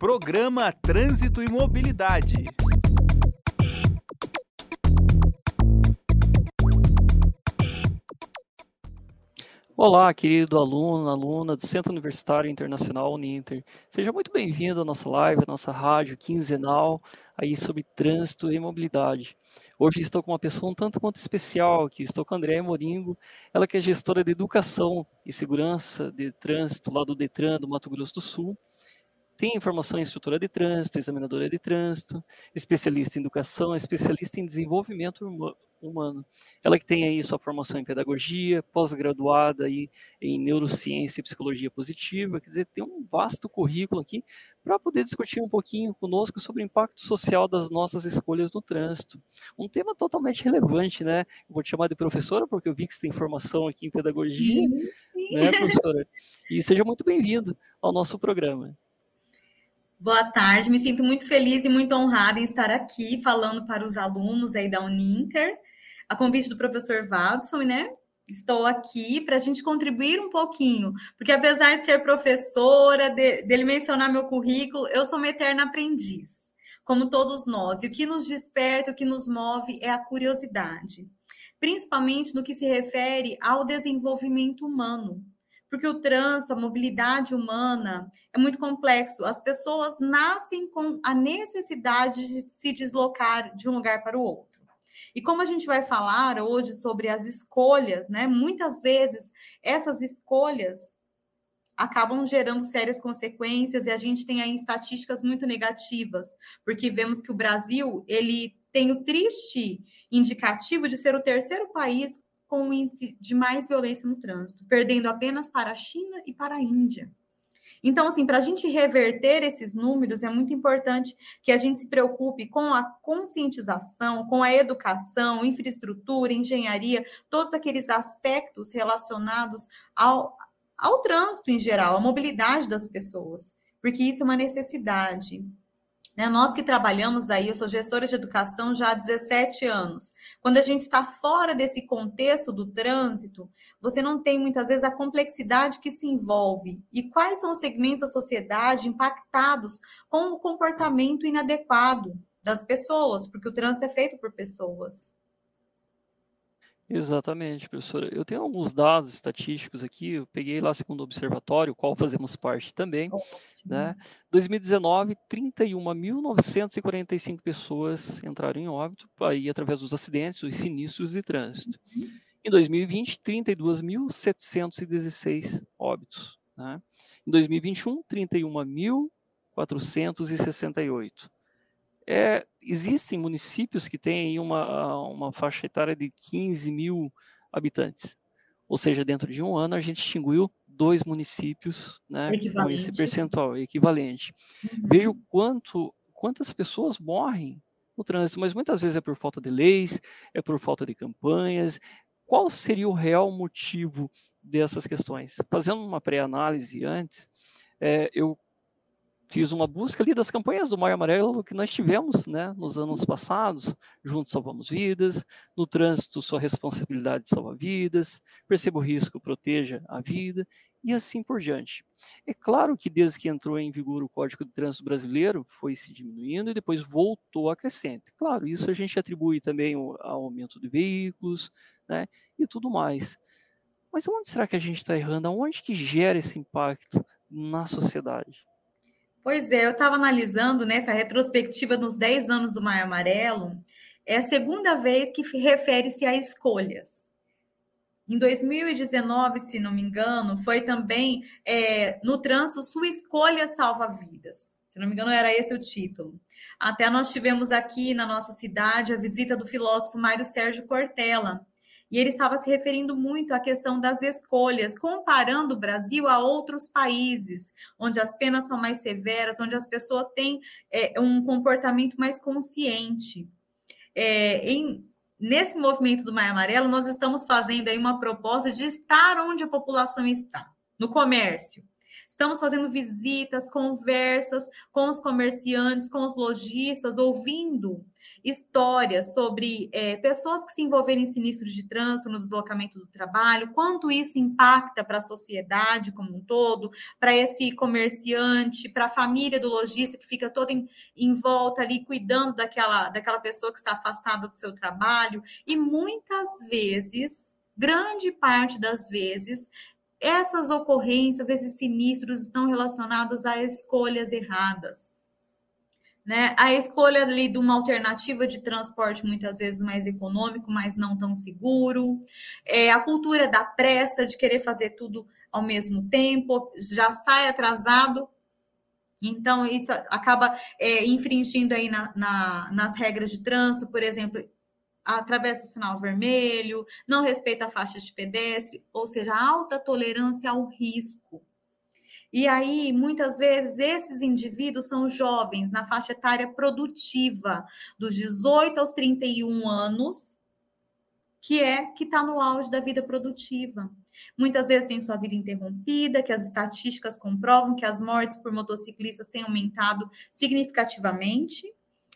Programa Trânsito e Mobilidade. Olá, querido aluno, aluna do Centro Universitário Internacional Uninter. Seja muito bem-vindo à nossa live, à nossa rádio quinzenal aí sobre trânsito e mobilidade. Hoje estou com uma pessoa um tanto quanto especial aqui, estou com a Andréa Moringo, ela que é gestora de Educação e Segurança de Trânsito lá do DETRAN do Mato Grosso do Sul, tem formação em estrutura de trânsito, examinadora de trânsito, especialista em educação, especialista em desenvolvimento humano. Ela que tem aí sua formação em pedagogia, pós-graduada em neurociência e psicologia positiva, quer dizer, tem um vasto currículo aqui para poder discutir um pouquinho conosco sobre o impacto social das nossas escolhas no trânsito. Um tema totalmente relevante, né? Eu vou te chamar de professora porque eu vi que você tem formação aqui em pedagogia, sim, sim. né, professora? E seja muito bem-vindo ao nosso programa. Boa tarde, me sinto muito feliz e muito honrada em estar aqui falando para os alunos aí da Uninter, a convite do professor Watson, né? Estou aqui para a gente contribuir um pouquinho, porque apesar de ser professora, de, dele mencionar meu currículo, eu sou uma eterna aprendiz, como todos nós. E o que nos desperta, o que nos move é a curiosidade, principalmente no que se refere ao desenvolvimento humano porque o trânsito, a mobilidade humana é muito complexo. As pessoas nascem com a necessidade de se deslocar de um lugar para o outro. E como a gente vai falar hoje sobre as escolhas, né? Muitas vezes essas escolhas acabam gerando sérias consequências e a gente tem aí estatísticas muito negativas, porque vemos que o Brasil, ele tem o triste indicativo de ser o terceiro país com o índice de mais violência no trânsito, perdendo apenas para a China e para a Índia. Então, assim, para a gente reverter esses números, é muito importante que a gente se preocupe com a conscientização, com a educação, infraestrutura, engenharia, todos aqueles aspectos relacionados ao, ao trânsito em geral, à mobilidade das pessoas, porque isso é uma necessidade. Né? Nós que trabalhamos aí, eu sou gestora de educação já há 17 anos. Quando a gente está fora desse contexto do trânsito, você não tem muitas vezes a complexidade que isso envolve e quais são os segmentos da sociedade impactados com o comportamento inadequado das pessoas, porque o trânsito é feito por pessoas. Exatamente, professora. Eu tenho alguns dados estatísticos aqui, eu peguei lá segundo o observatório, qual fazemos parte também. Né? 2019, 31.945 pessoas entraram em óbito aí através dos acidentes, dos sinistros de trânsito. Uhum. Em 2020, 32.716 óbitos. Né? Em 2021, 31.468 é, existem municípios que têm uma, uma faixa etária de 15 mil habitantes. Ou seja, dentro de um ano a gente extinguiu dois municípios né, com esse percentual equivalente. Uhum. Veja o quanto, quantas pessoas morrem no trânsito, mas muitas vezes é por falta de leis, é por falta de campanhas. Qual seria o real motivo dessas questões? Fazendo uma pré-análise antes, é, eu fiz uma busca ali das campanhas do Maio Amarelo que nós tivemos né, nos anos passados, Juntos Salvamos Vidas, no trânsito Sua Responsabilidade Salva Vidas, Perceba o Risco, Proteja a Vida, e assim por diante. É claro que desde que entrou em vigor o Código de Trânsito Brasileiro, foi se diminuindo e depois voltou a crescente. Claro, isso a gente atribui também ao aumento de veículos né, e tudo mais. Mas onde será que a gente está errando? Aonde que gera esse impacto na sociedade? Pois é, eu estava analisando nessa retrospectiva dos 10 anos do Maio Amarelo, é a segunda vez que refere-se a escolhas. Em 2019, se não me engano, foi também é, no trânsito Sua Escolha Salva Vidas. Se não me engano, era esse o título. Até nós tivemos aqui na nossa cidade a visita do filósofo Mário Sérgio Cortella, e ele estava se referindo muito à questão das escolhas, comparando o Brasil a outros países, onde as penas são mais severas, onde as pessoas têm é, um comportamento mais consciente. É, em, nesse movimento do Maio Amarelo, nós estamos fazendo aí uma proposta de estar onde a população está, no comércio. Estamos fazendo visitas, conversas com os comerciantes, com os lojistas, ouvindo histórias sobre é, pessoas que se envolveram em sinistros de trânsito no deslocamento do trabalho, quanto isso impacta para a sociedade como um todo, para esse comerciante, para a família do lojista que fica toda em, em volta ali cuidando daquela, daquela pessoa que está afastada do seu trabalho. E muitas vezes, grande parte das vezes, essas ocorrências, esses sinistros estão relacionados a escolhas erradas. Né? A escolha ali de uma alternativa de transporte muitas vezes mais econômico, mas não tão seguro. É, a cultura da pressa, de querer fazer tudo ao mesmo tempo, já sai atrasado. Então, isso acaba é, infringindo aí na, na, nas regras de trânsito, por exemplo, atravessa o sinal vermelho, não respeita a faixa de pedestre, ou seja, alta tolerância ao risco. E aí, muitas vezes, esses indivíduos são jovens na faixa etária produtiva, dos 18 aos 31 anos, que é que está no auge da vida produtiva. Muitas vezes tem sua vida interrompida, que as estatísticas comprovam que as mortes por motociclistas têm aumentado significativamente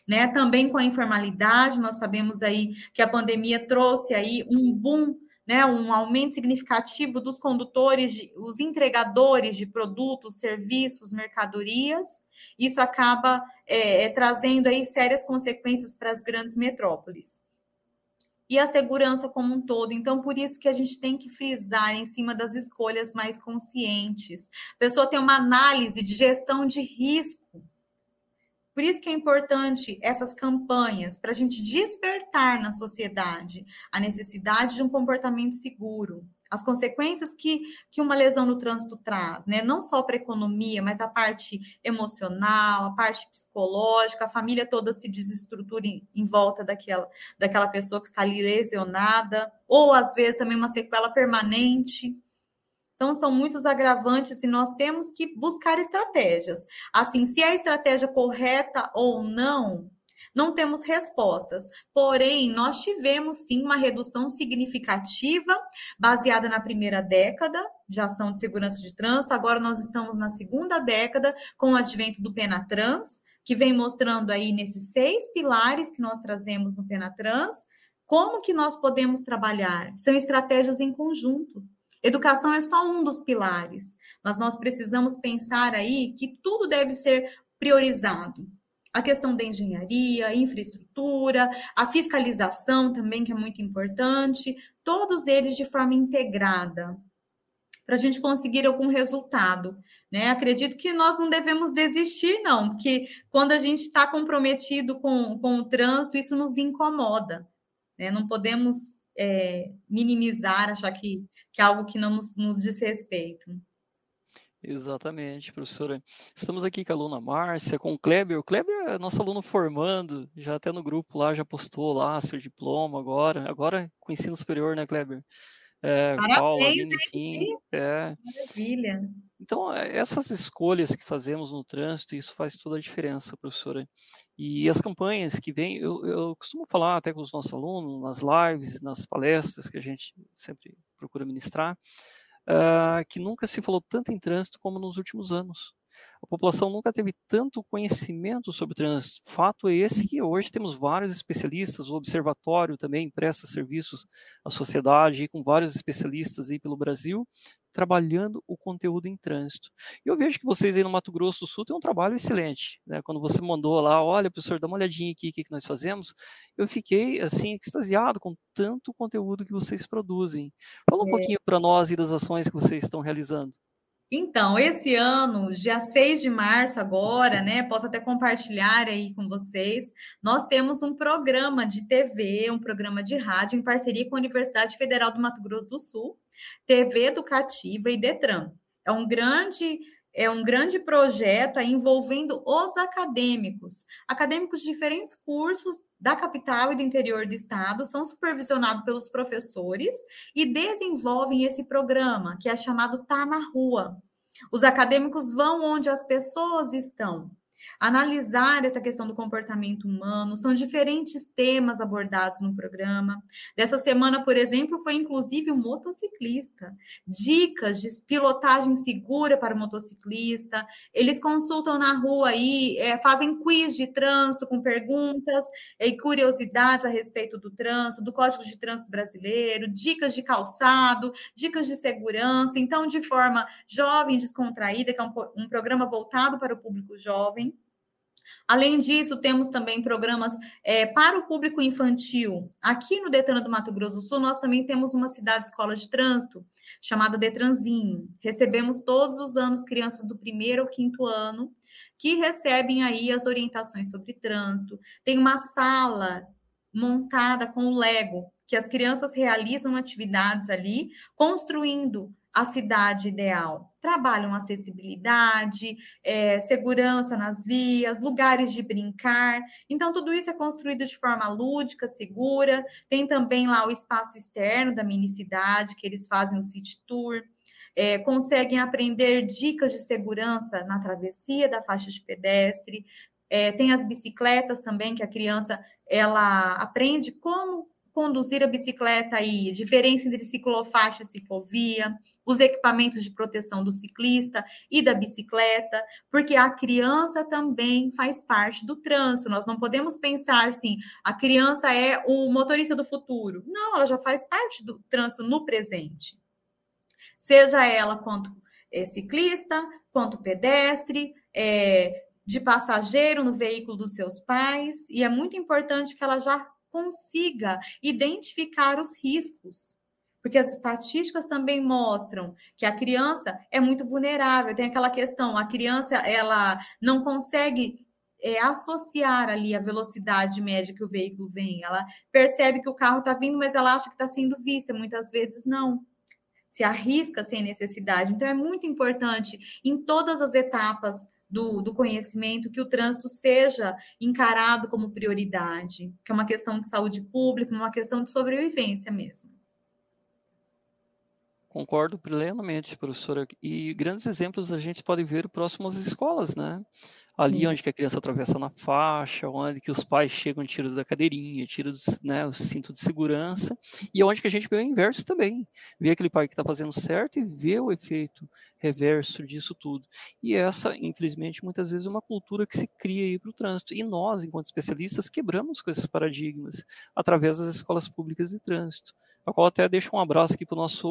né? Também com a informalidade, nós sabemos aí que a pandemia trouxe aí um boom né, um aumento significativo dos condutores, de, os entregadores de produtos, serviços, mercadorias. Isso acaba é, é, trazendo aí sérias consequências para as grandes metrópoles. E a segurança como um todo. Então, por isso que a gente tem que frisar em cima das escolhas mais conscientes. A pessoa tem uma análise de gestão de risco por isso que é importante essas campanhas para a gente despertar na sociedade a necessidade de um comportamento seguro, as consequências que, que uma lesão no trânsito traz, né? Não só para a economia, mas a parte emocional, a parte psicológica, a família toda se desestrutura em, em volta daquela, daquela pessoa que está ali lesionada, ou às vezes também uma sequela permanente. Então, são muitos agravantes e nós temos que buscar estratégias. Assim, se é a estratégia correta ou não, não temos respostas. Porém, nós tivemos sim uma redução significativa baseada na primeira década de ação de segurança de trânsito. Agora nós estamos na segunda década com o advento do Penatrans, que vem mostrando aí nesses seis pilares que nós trazemos no Penatrans, como que nós podemos trabalhar? São estratégias em conjunto. Educação é só um dos pilares, mas nós precisamos pensar aí que tudo deve ser priorizado. A questão da engenharia, infraestrutura, a fiscalização também, que é muito importante, todos eles de forma integrada, para a gente conseguir algum resultado. Né? Acredito que nós não devemos desistir, não, porque quando a gente está comprometido com, com o trânsito, isso nos incomoda. Né? Não podemos é, minimizar, achar que, que é algo que não nos, nos diz respeito. Exatamente, professora. Estamos aqui com a aluna Márcia, com o Kleber. O Kleber é nosso aluno formando, já até no grupo lá, já postou lá seu diploma agora. Agora com ensino superior, né, Kleber? É, Parabéns, Paula, enfim. É. Maravilha. Então, é, essas escolhas que fazemos no trânsito, isso faz toda a diferença, professora. E as campanhas que vêm, eu, eu costumo falar até com os nossos alunos, nas lives, nas palestras que a gente sempre procura ministrar, uh, que nunca se falou tanto em trânsito como nos últimos anos. A população nunca teve tanto conhecimento sobre trânsito. Fato é esse que hoje temos vários especialistas, o observatório também presta serviços à sociedade, com vários especialistas aí pelo Brasil, trabalhando o conteúdo em trânsito. E eu vejo que vocês aí no Mato Grosso do Sul têm um trabalho excelente. Né? Quando você mandou lá, olha, professor, dá uma olhadinha aqui, o que, que nós fazemos, eu fiquei, assim, extasiado com tanto conteúdo que vocês produzem. Fala um é. pouquinho para nós e das ações que vocês estão realizando. Então, esse ano, dia 6 de março, agora, né? Posso até compartilhar aí com vocês. Nós temos um programa de TV, um programa de rádio, em parceria com a Universidade Federal do Mato Grosso do Sul, TV Educativa e Detran. É um grande é um grande projeto envolvendo os acadêmicos, acadêmicos de diferentes cursos da capital e do interior do estado, são supervisionados pelos professores e desenvolvem esse programa, que é chamado Tá na Rua. Os acadêmicos vão onde as pessoas estão. Analisar essa questão do comportamento humano. São diferentes temas abordados no programa. Dessa semana, por exemplo, foi inclusive o motociclista. Dicas de pilotagem segura para o motociclista. Eles consultam na rua aí, é, fazem quiz de trânsito com perguntas e curiosidades a respeito do trânsito, do Código de Trânsito Brasileiro, dicas de calçado, dicas de segurança. Então, de forma jovem, descontraída, que é um, um programa voltado para o público jovem. Além disso, temos também programas é, para o público infantil. Aqui no Detran do Mato Grosso do Sul, nós também temos uma cidade escola de trânsito chamada Detranzinho. Recebemos todos os anos crianças do primeiro ao quinto ano que recebem aí as orientações sobre trânsito. Tem uma sala montada com o Lego, que as crianças realizam atividades ali, construindo a cidade ideal. Trabalham acessibilidade, é, segurança nas vias, lugares de brincar. Então, tudo isso é construído de forma lúdica, segura. Tem também lá o espaço externo da mini cidade, que eles fazem o city tour. É, conseguem aprender dicas de segurança na travessia da faixa de pedestre. É, tem as bicicletas também, que a criança ela aprende como conduzir a bicicleta aí, diferença entre ciclofaixa e ciclovia, os equipamentos de proteção do ciclista e da bicicleta, porque a criança também faz parte do trânsito. Nós não podemos pensar assim, a criança é o motorista do futuro. Não, ela já faz parte do trânsito no presente. Seja ela quanto é, ciclista, quanto pedestre, é, de passageiro no veículo dos seus pais, e é muito importante que ela já consiga identificar os riscos. Porque as estatísticas também mostram que a criança é muito vulnerável. Tem aquela questão, a criança ela não consegue é, associar ali a velocidade média que o veículo vem. Ela percebe que o carro está vindo, mas ela acha que está sendo vista. Muitas vezes não. Se arrisca sem necessidade. Então é muito importante em todas as etapas do, do conhecimento, que o trânsito seja encarado como prioridade, que é uma questão de saúde pública, uma questão de sobrevivência mesmo. Concordo plenamente, professora. E grandes exemplos a gente pode ver próximo às escolas, né? ali onde que a criança atravessa na faixa, onde que os pais chegam e tiram da cadeirinha, tiram né, o cinto de segurança, e onde que a gente vê o inverso também, vê aquele pai que está fazendo certo e vê o efeito reverso disso tudo. E essa, infelizmente, muitas vezes é uma cultura que se cria aí para o trânsito, e nós, enquanto especialistas, quebramos com esses paradigmas através das escolas públicas de trânsito, a qual até deixo um abraço aqui para o nosso,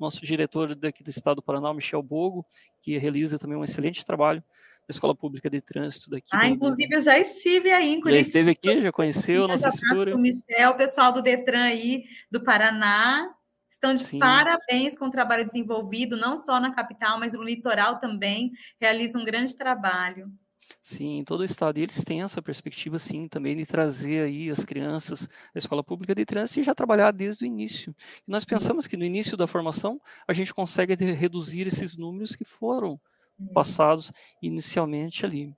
nosso diretor daqui do estado do Paraná, Michel Bogo, que realiza também um excelente trabalho da Escola Pública de Trânsito daqui. Ah, inclusive eu já estive aí em Curitiba. Já esteve aqui, já conheceu a nossa estrutura. O Michel, o pessoal do Detran aí do Paraná, estão de Sim. parabéns com o trabalho desenvolvido, não só na capital, mas no litoral também, realizam um grande trabalho. Sim, em todo o estado. E eles têm essa perspectiva, sim, também de trazer aí as crianças à escola pública de trânsito e já trabalhar desde o início. E nós pensamos que no início da formação a gente consegue reduzir esses números que foram Hum. passados inicialmente ali.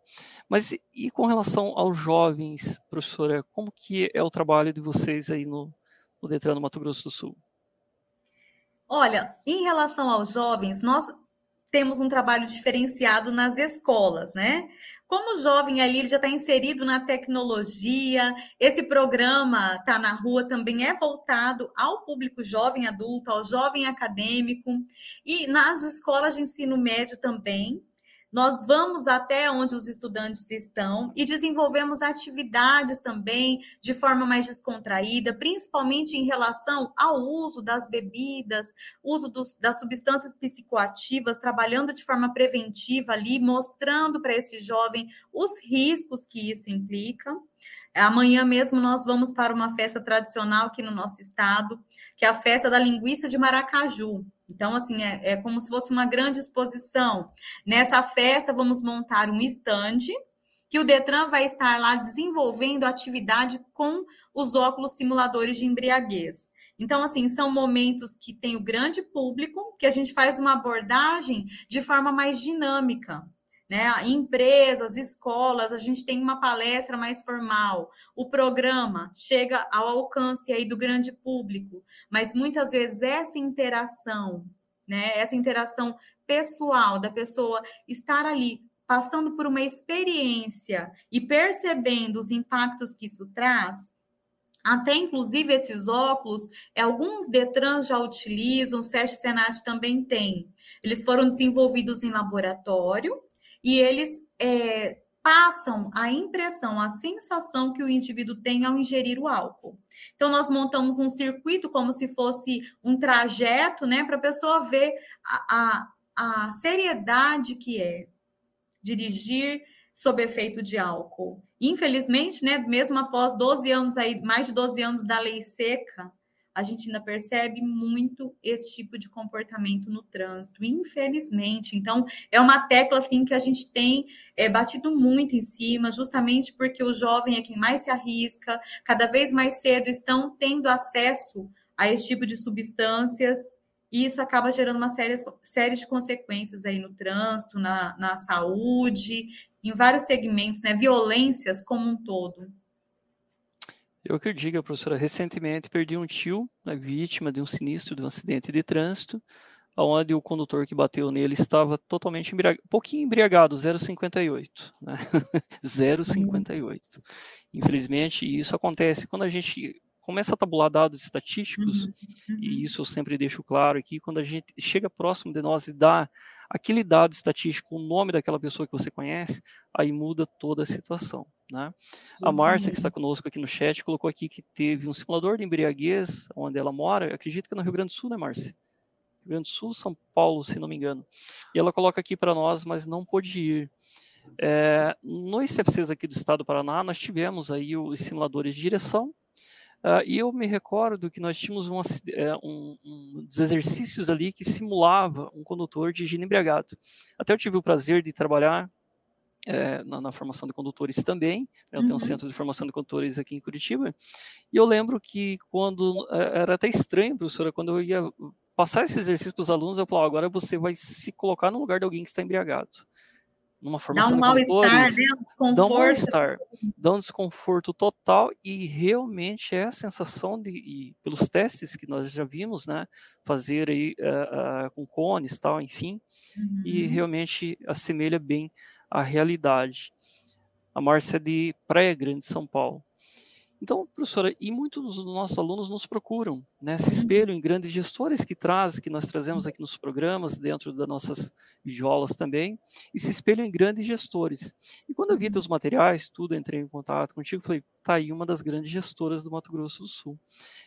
Mas e com relação aos jovens, professora, como que é o trabalho de vocês aí no, no Detran do Mato Grosso do Sul? Olha, em relação aos jovens, nós temos um trabalho diferenciado nas escolas, né? Como o jovem ali ele já está inserido na tecnologia, esse programa Tá na Rua também é voltado ao público jovem adulto, ao jovem acadêmico, e nas escolas de ensino médio também, nós vamos até onde os estudantes estão e desenvolvemos atividades também de forma mais descontraída, principalmente em relação ao uso das bebidas, uso dos, das substâncias psicoativas, trabalhando de forma preventiva ali, mostrando para esse jovem os riscos que isso implica. Amanhã mesmo nós vamos para uma festa tradicional aqui no nosso estado, que é a festa da linguiça de Maracaju. Então, assim, é, é como se fosse uma grande exposição. Nessa festa, vamos montar um estande que o Detran vai estar lá desenvolvendo atividade com os óculos simuladores de embriaguez. Então, assim, são momentos que tem o grande público, que a gente faz uma abordagem de forma mais dinâmica né? Empresas, escolas, a gente tem uma palestra mais formal. O programa chega ao alcance aí do grande público, mas muitas vezes essa interação, né? Essa interação pessoal da pessoa estar ali passando por uma experiência e percebendo os impactos que isso traz, até inclusive esses óculos, alguns Detran já utilizam, o SESC Senat também tem. Eles foram desenvolvidos em laboratório e eles é, passam a impressão, a sensação que o indivíduo tem ao ingerir o álcool. Então, nós montamos um circuito como se fosse um trajeto, né, para a pessoa ver a, a, a seriedade que é dirigir sob efeito de álcool. Infelizmente, né, mesmo após 12 anos aí, mais de 12 anos da lei seca, a gente ainda percebe muito esse tipo de comportamento no trânsito, infelizmente. Então, é uma tecla assim que a gente tem é, batido muito em cima, justamente porque o jovem é quem mais se arrisca, cada vez mais cedo estão tendo acesso a esse tipo de substâncias, e isso acaba gerando uma série, série de consequências aí no trânsito, na, na saúde, em vários segmentos, né? Violências como um todo. Eu que diga, professora, recentemente perdi um tio, né, vítima de um sinistro, de um acidente de trânsito, onde o condutor que bateu nele estava totalmente embriagado, um pouquinho embriagado, 0,58, né? 0,58. Infelizmente, isso acontece quando a gente começa a tabular dados estatísticos, uhum, uhum. e isso eu sempre deixo claro aqui, quando a gente chega próximo de nós e dá aquele dado estatístico, o nome daquela pessoa que você conhece, aí muda toda a situação. Né? A Márcia, que está conosco aqui no chat, colocou aqui que teve um simulador de embriaguez onde ela mora, acredito que é no Rio Grande do Sul, né, Márcia? Rio Grande do Sul, São Paulo, se não me engano. E ela coloca aqui para nós, mas não pôde ir. É, no ICFCs aqui do estado do Paraná, nós tivemos aí os simuladores de direção, Uh, e eu me recordo que nós tínhamos um, é, um, um, dos exercícios ali que simulava um condutor de higiene embriagado. Até eu tive o prazer de trabalhar é, na, na, formação de condutores também. Né, eu tenho um uhum. centro de formação de condutores aqui em Curitiba. E eu lembro que quando é, era até estranho, professora, quando eu ia passar esse exercício para os alunos, eu falava: agora você vai se colocar no lugar de alguém que está embriagado numa formação dá um de condutores, né? dá um mal-estar, dá um desconforto total e realmente é a sensação de, e pelos testes que nós já vimos, né, fazer aí uh, uh, com cones tal, enfim, uhum. e realmente assemelha bem a realidade. A Márcia é de Praia Grande, São Paulo. Então, professora, e muitos dos nossos alunos nos procuram, né, se uhum. espelham em grandes gestores que trazem, que nós trazemos aqui nos programas, dentro das nossas videoaulas também, e se espelham em grandes gestores. E quando eu vi teus materiais, tudo, entrei em contato contigo, falei, tá aí uma das grandes gestoras do Mato Grosso do Sul.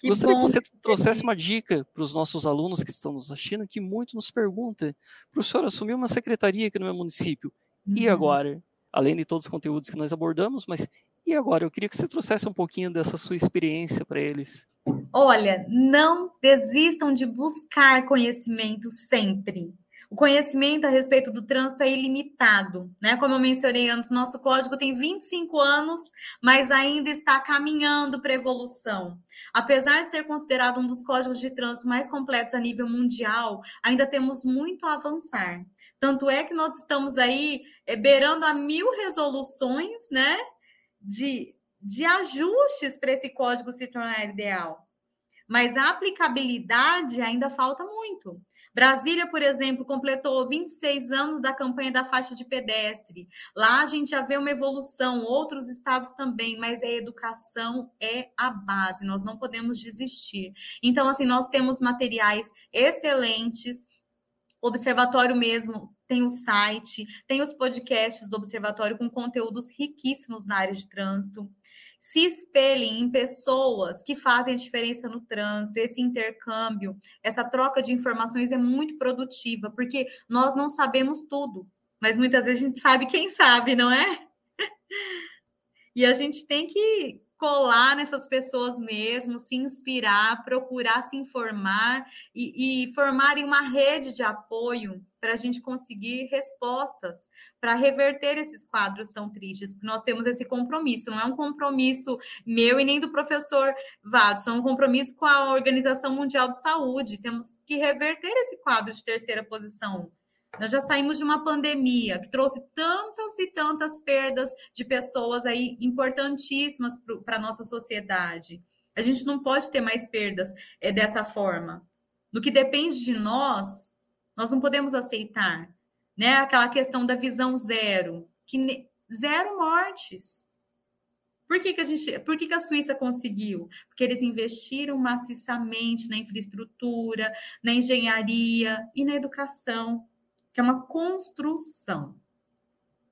Que Gostaria bom. que você trouxesse uma dica para os nossos alunos que estão nos assistindo, que muito nos perguntam, professora, assumiu uma secretaria aqui no meu município, e uhum. agora? Além de todos os conteúdos que nós abordamos, mas e agora, eu queria que você trouxesse um pouquinho dessa sua experiência para eles. Olha, não desistam de buscar conhecimento sempre. O conhecimento a respeito do trânsito é ilimitado, né? Como eu mencionei antes, nosso código tem 25 anos, mas ainda está caminhando para evolução. Apesar de ser considerado um dos códigos de trânsito mais completos a nível mundial, ainda temos muito a avançar. Tanto é que nós estamos aí é, beirando a mil resoluções, né? De, de ajustes para esse código se tornar ideal. Mas a aplicabilidade ainda falta muito. Brasília, por exemplo, completou 26 anos da campanha da faixa de pedestre. Lá a gente já vê uma evolução, outros estados também, mas a educação é a base, nós não podemos desistir. Então, assim, nós temos materiais excelentes, observatório mesmo tem o site, tem os podcasts do observatório com conteúdos riquíssimos na área de trânsito. Se espelhem em pessoas que fazem a diferença no trânsito, esse intercâmbio, essa troca de informações é muito produtiva, porque nós não sabemos tudo, mas muitas vezes a gente sabe quem sabe, não é? E a gente tem que colar nessas pessoas mesmo, se inspirar, procurar se informar e, e formarem uma rede de apoio para a gente conseguir respostas para reverter esses quadros tão tristes. Nós temos esse compromisso, não é um compromisso meu e nem do professor Vadson, é um compromisso com a Organização Mundial de Saúde. Temos que reverter esse quadro de terceira posição nós já saímos de uma pandemia que trouxe tantas e tantas perdas de pessoas aí importantíssimas para a nossa sociedade. A gente não pode ter mais perdas é, dessa forma. No que depende de nós, nós não podemos aceitar. né? Aquela questão da visão zero, que zero mortes. Por que, que a gente, por que, que a Suíça conseguiu? Porque eles investiram maciçamente na infraestrutura, na engenharia e na educação, que é uma construção.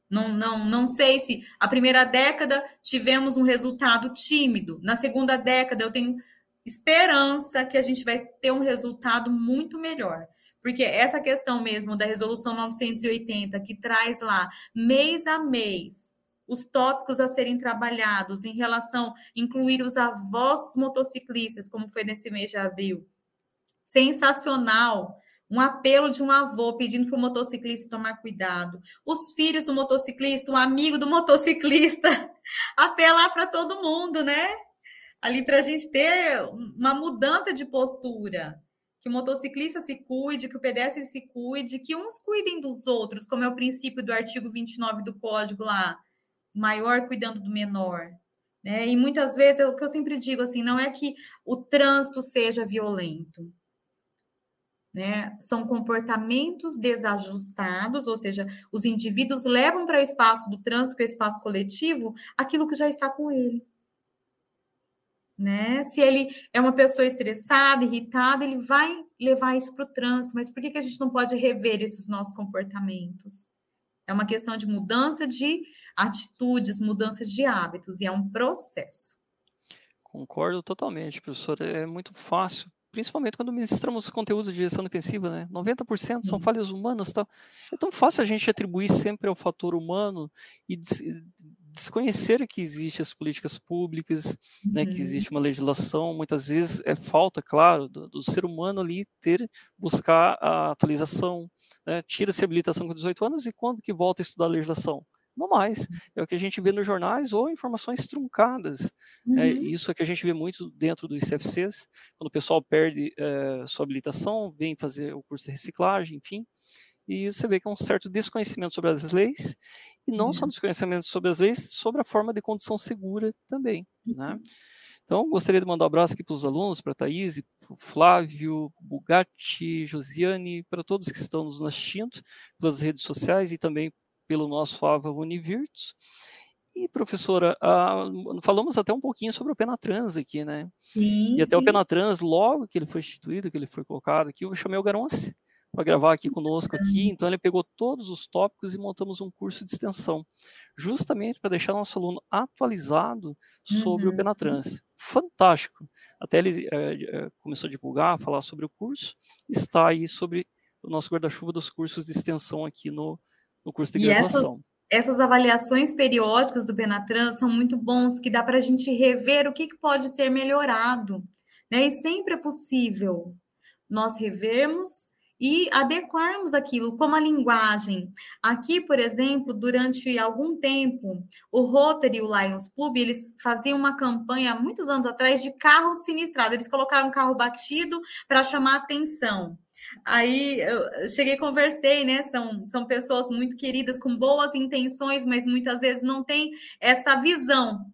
Não, não, não sei se a primeira década tivemos um resultado tímido. Na segunda década, eu tenho esperança que a gente vai ter um resultado muito melhor. Porque essa questão mesmo da resolução 980, que traz lá mês a mês os tópicos a serem trabalhados em relação incluir os avós dos motociclistas, como foi nesse mês de abril. Sensacional. Um apelo de um avô pedindo para o motociclista tomar cuidado. Os filhos do motociclista, um amigo do motociclista, apelar para todo mundo, né? Ali para a gente ter uma mudança de postura que o motociclista se cuide, que o pedestre se cuide, que uns cuidem dos outros, como é o princípio do artigo 29 do código lá, maior cuidando do menor. Né? E muitas vezes, é o que eu sempre digo assim, não é que o trânsito seja violento. Né? São comportamentos desajustados, ou seja, os indivíduos levam para o espaço do trânsito, que é o espaço coletivo, aquilo que já está com ele né? Se ele é uma pessoa estressada, irritada, ele vai levar isso para o trânsito. Mas por que, que a gente não pode rever esses nossos comportamentos? É uma questão de mudança de atitudes, mudança de hábitos, e é um processo. Concordo totalmente, professor. É muito fácil, principalmente quando ministramos conteúdo de gestão defensiva, né? 90% são falhas humanas, tá? É tão fácil a gente atribuir sempre ao fator humano e desconhecer que existem as políticas públicas, uhum. né, que uhum. existe uma legislação, muitas vezes é falta, claro, do, do ser humano ali ter, buscar a atualização, né, tira-se a habilitação com 18 anos e quando que volta a estudar a legislação? Não mais, é o que a gente vê nos jornais ou informações truncadas, é, uhum. é, isso é que a gente vê muito dentro dos CFCs, quando o pessoal perde é, sua habilitação, vem fazer o curso de reciclagem, enfim, e você vê que é um certo desconhecimento sobre as leis, e não só uhum. desconhecimento sobre as leis, sobre a forma de condução segura também, né? Uhum. Então, gostaria de mandar um abraço aqui para os alunos, para a Thaís, para o Flávio, Bugatti, Josiane, para todos que estão nos assistindo pelas redes sociais e também pelo nosso Fava Univirtus. E, professora, ah, falamos até um pouquinho sobre o Penatrans aqui, né? Sim, e até sim. o Penatrans, logo que ele foi instituído, que ele foi colocado aqui, eu chamei o Garonce para gravar aqui conosco aqui. Então ele pegou todos os tópicos e montamos um curso de extensão, justamente para deixar nosso aluno atualizado sobre uhum. o Penatrans. Fantástico. Até ele é, começou a divulgar, falar sobre o curso. Está aí sobre o nosso guarda-chuva dos cursos de extensão aqui no, no curso de graduação. Essas, essas avaliações periódicas do Penatrans são muito bons, que dá para a gente rever o que, que pode ser melhorado. Né? E sempre é possível nós revermos e adequarmos aquilo, como a linguagem. Aqui, por exemplo, durante algum tempo, o Rotary e o Lions Club, eles faziam uma campanha, muitos anos atrás, de carro sinistrado. Eles colocaram um carro batido para chamar atenção. Aí eu cheguei conversei, né? São, são pessoas muito queridas, com boas intenções, mas muitas vezes não tem essa visão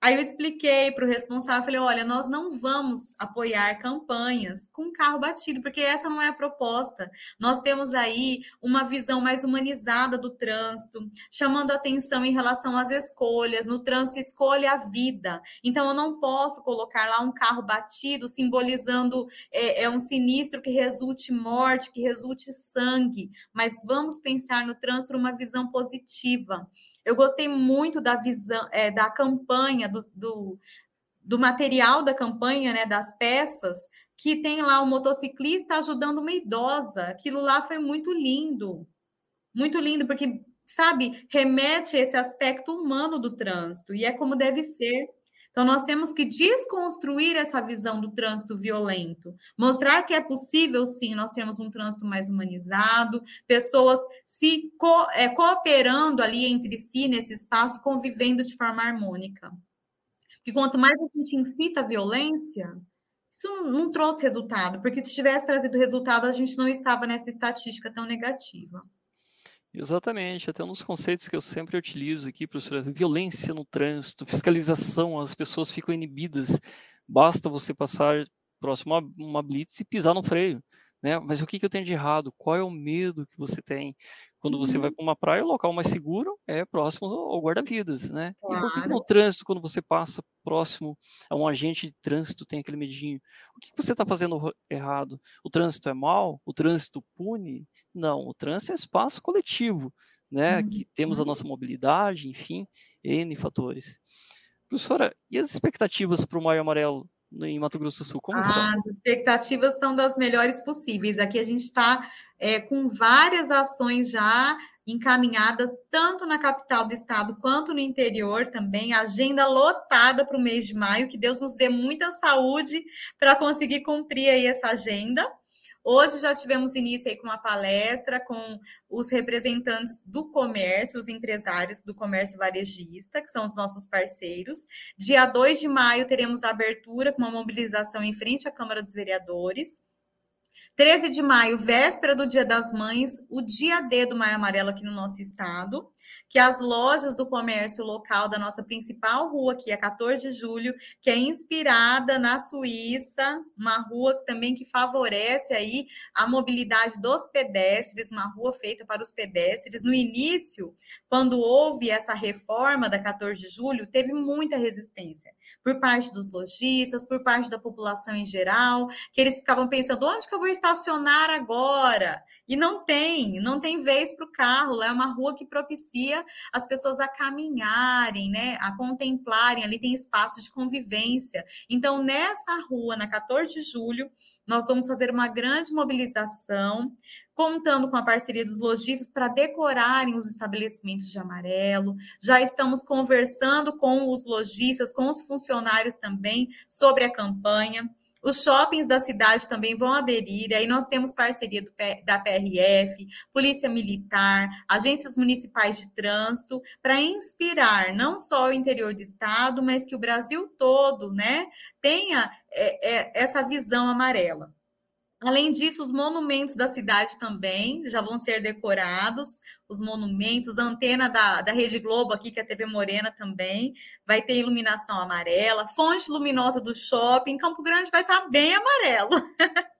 Aí eu expliquei para o responsável, falei, olha, nós não vamos apoiar campanhas com carro batido, porque essa não é a proposta. Nós temos aí uma visão mais humanizada do trânsito, chamando atenção em relação às escolhas. No trânsito, escolha a vida. Então, eu não posso colocar lá um carro batido, simbolizando é, é um sinistro que resulte morte, que resulte sangue. Mas vamos pensar no trânsito uma visão positiva. Eu gostei muito da visão, é, da campanha, do, do, do, material da campanha, né, das peças, que tem lá o um motociclista ajudando uma idosa. Aquilo lá foi muito lindo. Muito lindo, porque, sabe, remete a esse aspecto humano do trânsito, e é como deve ser. Então, nós temos que desconstruir essa visão do trânsito violento, mostrar que é possível, sim, nós temos um trânsito mais humanizado, pessoas se co é, cooperando ali entre si nesse espaço, convivendo de forma harmônica. E quanto mais a gente incita a violência, isso não, não trouxe resultado, porque se tivesse trazido resultado, a gente não estava nessa estatística tão negativa. Exatamente, até um dos conceitos que eu sempre utilizo aqui, professora, violência no trânsito, fiscalização, as pessoas ficam inibidas, basta você passar próximo a uma blitz e pisar no freio. Né? Mas o que, que eu tenho de errado? Qual é o medo que você tem? Quando você vai uhum. para uma praia, o local mais seguro é próximo ao guarda-vidas, né? Claro. E por que, que, no trânsito, quando você passa próximo a um agente de trânsito, tem aquele medinho? O que, que você está fazendo errado? O trânsito é mal? O trânsito pune? Não, o trânsito é espaço coletivo, né? Uhum. Que temos a nossa mobilidade, enfim, N fatores. Professora, e as expectativas para o Maio Amarelo em Mato Grosso do Sul? Como ah, são? As expectativas são das melhores possíveis. Aqui a gente está é, com várias ações já encaminhadas, tanto na capital do estado quanto no interior também. Agenda lotada para o mês de maio. Que Deus nos dê muita saúde para conseguir cumprir aí essa agenda. Hoje já tivemos início aí com uma palestra com os representantes do comércio, os empresários do comércio varejista, que são os nossos parceiros. Dia 2 de maio teremos a abertura com uma mobilização em frente à Câmara dos Vereadores. 13 de maio, véspera do Dia das Mães, o dia D do Maio Amarelo aqui no nosso estado que as lojas do comércio local da nossa principal rua, que é 14 de julho, que é inspirada na Suíça, uma rua também que favorece aí a mobilidade dos pedestres, uma rua feita para os pedestres. No início, quando houve essa reforma da 14 de julho, teve muita resistência por parte dos lojistas, por parte da população em geral, que eles ficavam pensando: onde que eu vou estacionar agora? E não tem, não tem vez para o carro. É uma rua que propicia as pessoas a caminharem, né, a contemplarem. Ali tem espaço de convivência. Então, nessa rua, na 14 de julho, nós vamos fazer uma grande mobilização contando com a parceria dos lojistas para decorarem os estabelecimentos de amarelo. Já estamos conversando com os lojistas, com os funcionários também sobre a campanha. Os shoppings da cidade também vão aderir. Aí nós temos parceria do, da PRF, Polícia Militar, agências municipais de trânsito, para inspirar não só o interior do estado, mas que o Brasil todo, né, tenha é, é, essa visão amarela. Além disso, os monumentos da cidade também já vão ser decorados. Os monumentos, a antena da, da Rede Globo aqui, que é a TV Morena também, vai ter iluminação amarela. Fonte luminosa do shopping. Campo Grande vai estar bem amarelo.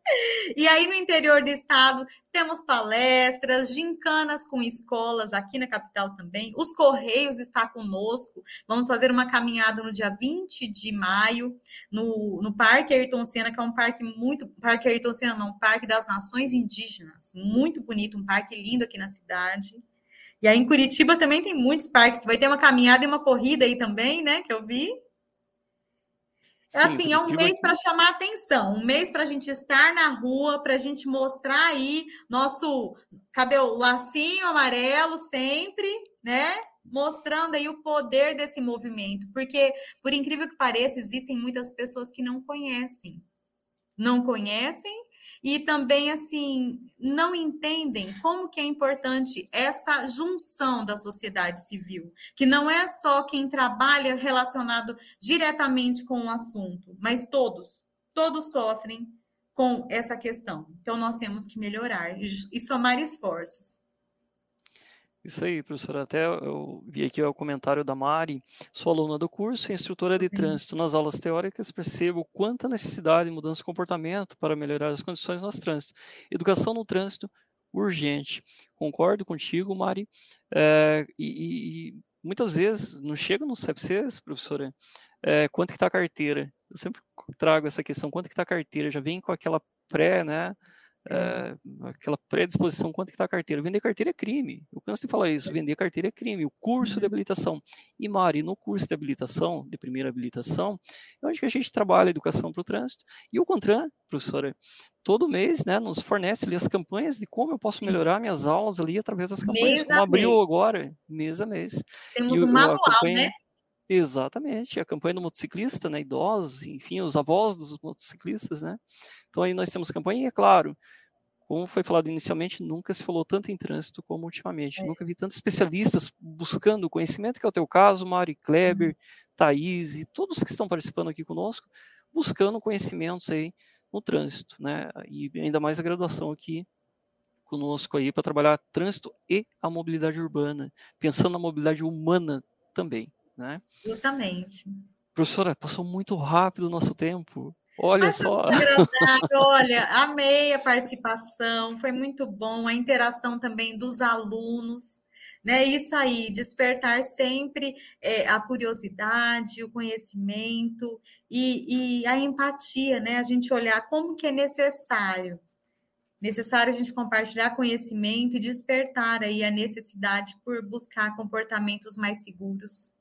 E aí, no interior do estado, temos palestras, gincanas com escolas aqui na capital também. Os Correios está conosco. Vamos fazer uma caminhada no dia 20 de maio, no, no Parque Ayrton Senna, que é um parque muito. Parque Ayrton Senna, não, Parque das Nações Indígenas. Muito bonito, um parque lindo aqui na cidade. E aí, em Curitiba também tem muitos parques. Vai ter uma caminhada e uma corrida aí também, né? Que eu vi. É assim, é um mês para chamar atenção, um mês para a gente estar na rua, para a gente mostrar aí nosso. Cadê o lacinho amarelo sempre, né? Mostrando aí o poder desse movimento, porque, por incrível que pareça, existem muitas pessoas que não conhecem. Não conhecem e também assim não entendem como que é importante essa junção da sociedade civil, que não é só quem trabalha relacionado diretamente com o assunto, mas todos, todos sofrem com essa questão. Então nós temos que melhorar e somar esforços. Isso aí, professora. Até eu vi aqui o comentário da Mari. Sou aluna do curso e instrutora de trânsito. Nas aulas teóricas, percebo quanta necessidade de mudança de comportamento para melhorar as condições no trânsito. Educação no trânsito, urgente. Concordo contigo, Mari. É, e, e, muitas vezes não chega nos CFCs, professora, é, quanto que está a carteira. Eu sempre trago essa questão, quanto que está a carteira. Já vem com aquela pré, né? É, aquela predisposição quanto que está a carteira. Vender carteira é crime. Eu canso de falar isso. Vender carteira é crime. O curso de habilitação. E, Mari, no curso de habilitação, de primeira habilitação, é onde que a gente trabalha a educação para o trânsito. E o CONTRAN, professora, todo mês né, nos fornece ali as campanhas de como eu posso melhorar minhas aulas ali através das campanhas. Mês como abriu mês. agora, mês a mês. Temos e, um manual, né? Exatamente, a campanha do motociclista, né, idosos, enfim, os avós dos motociclistas, né? Então aí nós temos campanha e é claro, como foi falado inicialmente, nunca se falou tanto em trânsito como ultimamente. É. Nunca vi tantos especialistas buscando conhecimento, que é o teu caso, Mari Kleber, uhum. Thaís e todos que estão participando aqui conosco, buscando conhecimentos aí no trânsito, né? E ainda mais a graduação aqui conosco aí para trabalhar trânsito e a mobilidade urbana, pensando na mobilidade humana também né? Justamente. Professora, passou muito rápido o nosso tempo. Olha só. Olha, amei a participação, foi muito bom, a interação também dos alunos. Né, isso aí, despertar sempre é, a curiosidade, o conhecimento e, e a empatia, né? A gente olhar como que é necessário necessário a gente compartilhar conhecimento e despertar aí a necessidade por buscar comportamentos mais seguros.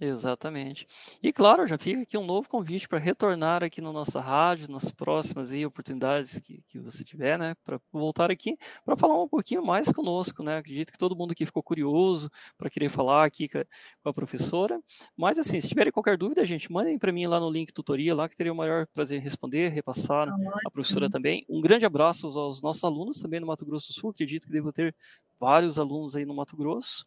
Exatamente. E claro, já fica aqui um novo convite para retornar aqui na nossa rádio, nas próximas aí, oportunidades que, que você tiver, né? Para voltar aqui para falar um pouquinho mais conosco, né? Acredito que todo mundo aqui ficou curioso para querer falar aqui com a, professora. Mas assim, se tiverem qualquer dúvida, gente, mandem para mim lá no link tutoria, lá que teria o maior prazer em responder, repassar ah, a professora também. Um grande abraço aos, aos nossos alunos também no Mato Grosso do Sul, acredito que devo ter vários alunos aí no Mato Grosso.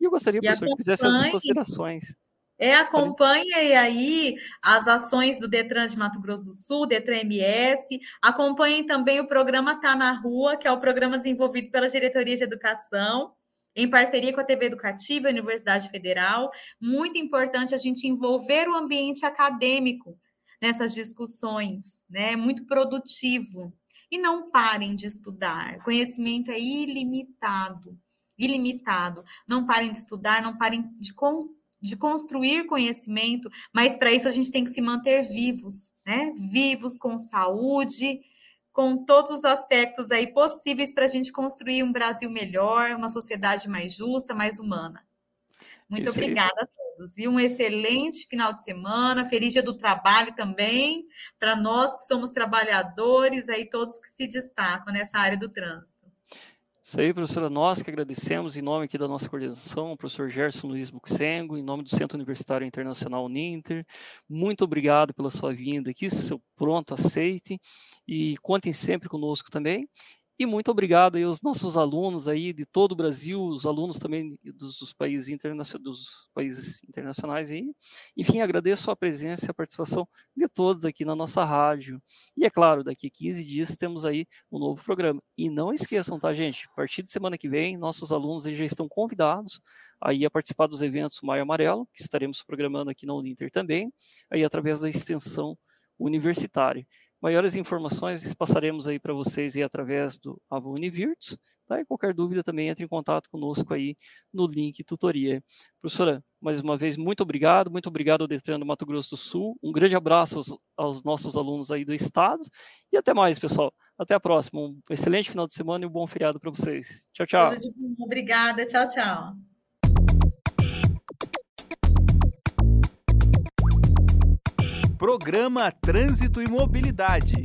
E eu gostaria, professor, que fizesse essas considerações. É, acompanhe aí as ações do Detran de Mato Grosso do Sul, Detran MS. Acompanhem também o programa Tá na Rua, que é o programa desenvolvido pela Diretoria de Educação, em parceria com a TV Educativa e a Universidade Federal. Muito importante a gente envolver o ambiente acadêmico nessas discussões, né? Muito produtivo. E não parem de estudar. Conhecimento é ilimitado. Ilimitado. Não parem de estudar, não parem de de construir conhecimento, mas para isso a gente tem que se manter vivos, né? Vivos, com saúde, com todos os aspectos aí possíveis para a gente construir um Brasil melhor, uma sociedade mais justa, mais humana. Muito isso obrigada aí. a todos. Viu? Um excelente final de semana, feliz dia do trabalho também, para nós que somos trabalhadores, aí todos que se destacam nessa área do trânsito. Isso aí, professora, nós que agradecemos em nome aqui da nossa coordenação, o professor Gerson Luiz Buxengo, em nome do Centro Universitário Internacional Uninter. Muito obrigado pela sua vinda aqui, seu pronto aceite e contem sempre conosco também. E muito obrigado aí aos nossos alunos aí de todo o Brasil, os alunos também dos, dos países, internacionais, dos países internacionais aí. Enfim, agradeço a presença e a participação de todos aqui na nossa rádio. E é claro, daqui a 15 dias temos aí um novo programa. E não esqueçam, tá, gente? A partir de semana que vem, nossos alunos já estão convidados aí a participar dos eventos Maio Amarelo, que estaremos programando aqui na Uninter também, aí através da extensão universitária. Maiores informações passaremos aí para vocês aí através do Avon Univirtus, tá? E qualquer dúvida também entre em contato conosco aí no link tutoria. Professora, mais uma vez, muito obrigado, muito obrigado ao Detran do Mato Grosso do Sul, um grande abraço aos, aos nossos alunos aí do estado e até mais, pessoal. Até a próxima, um excelente final de semana e um bom feriado para vocês. Tchau, tchau. Obrigada, tchau, tchau. Programa Trânsito e Mobilidade.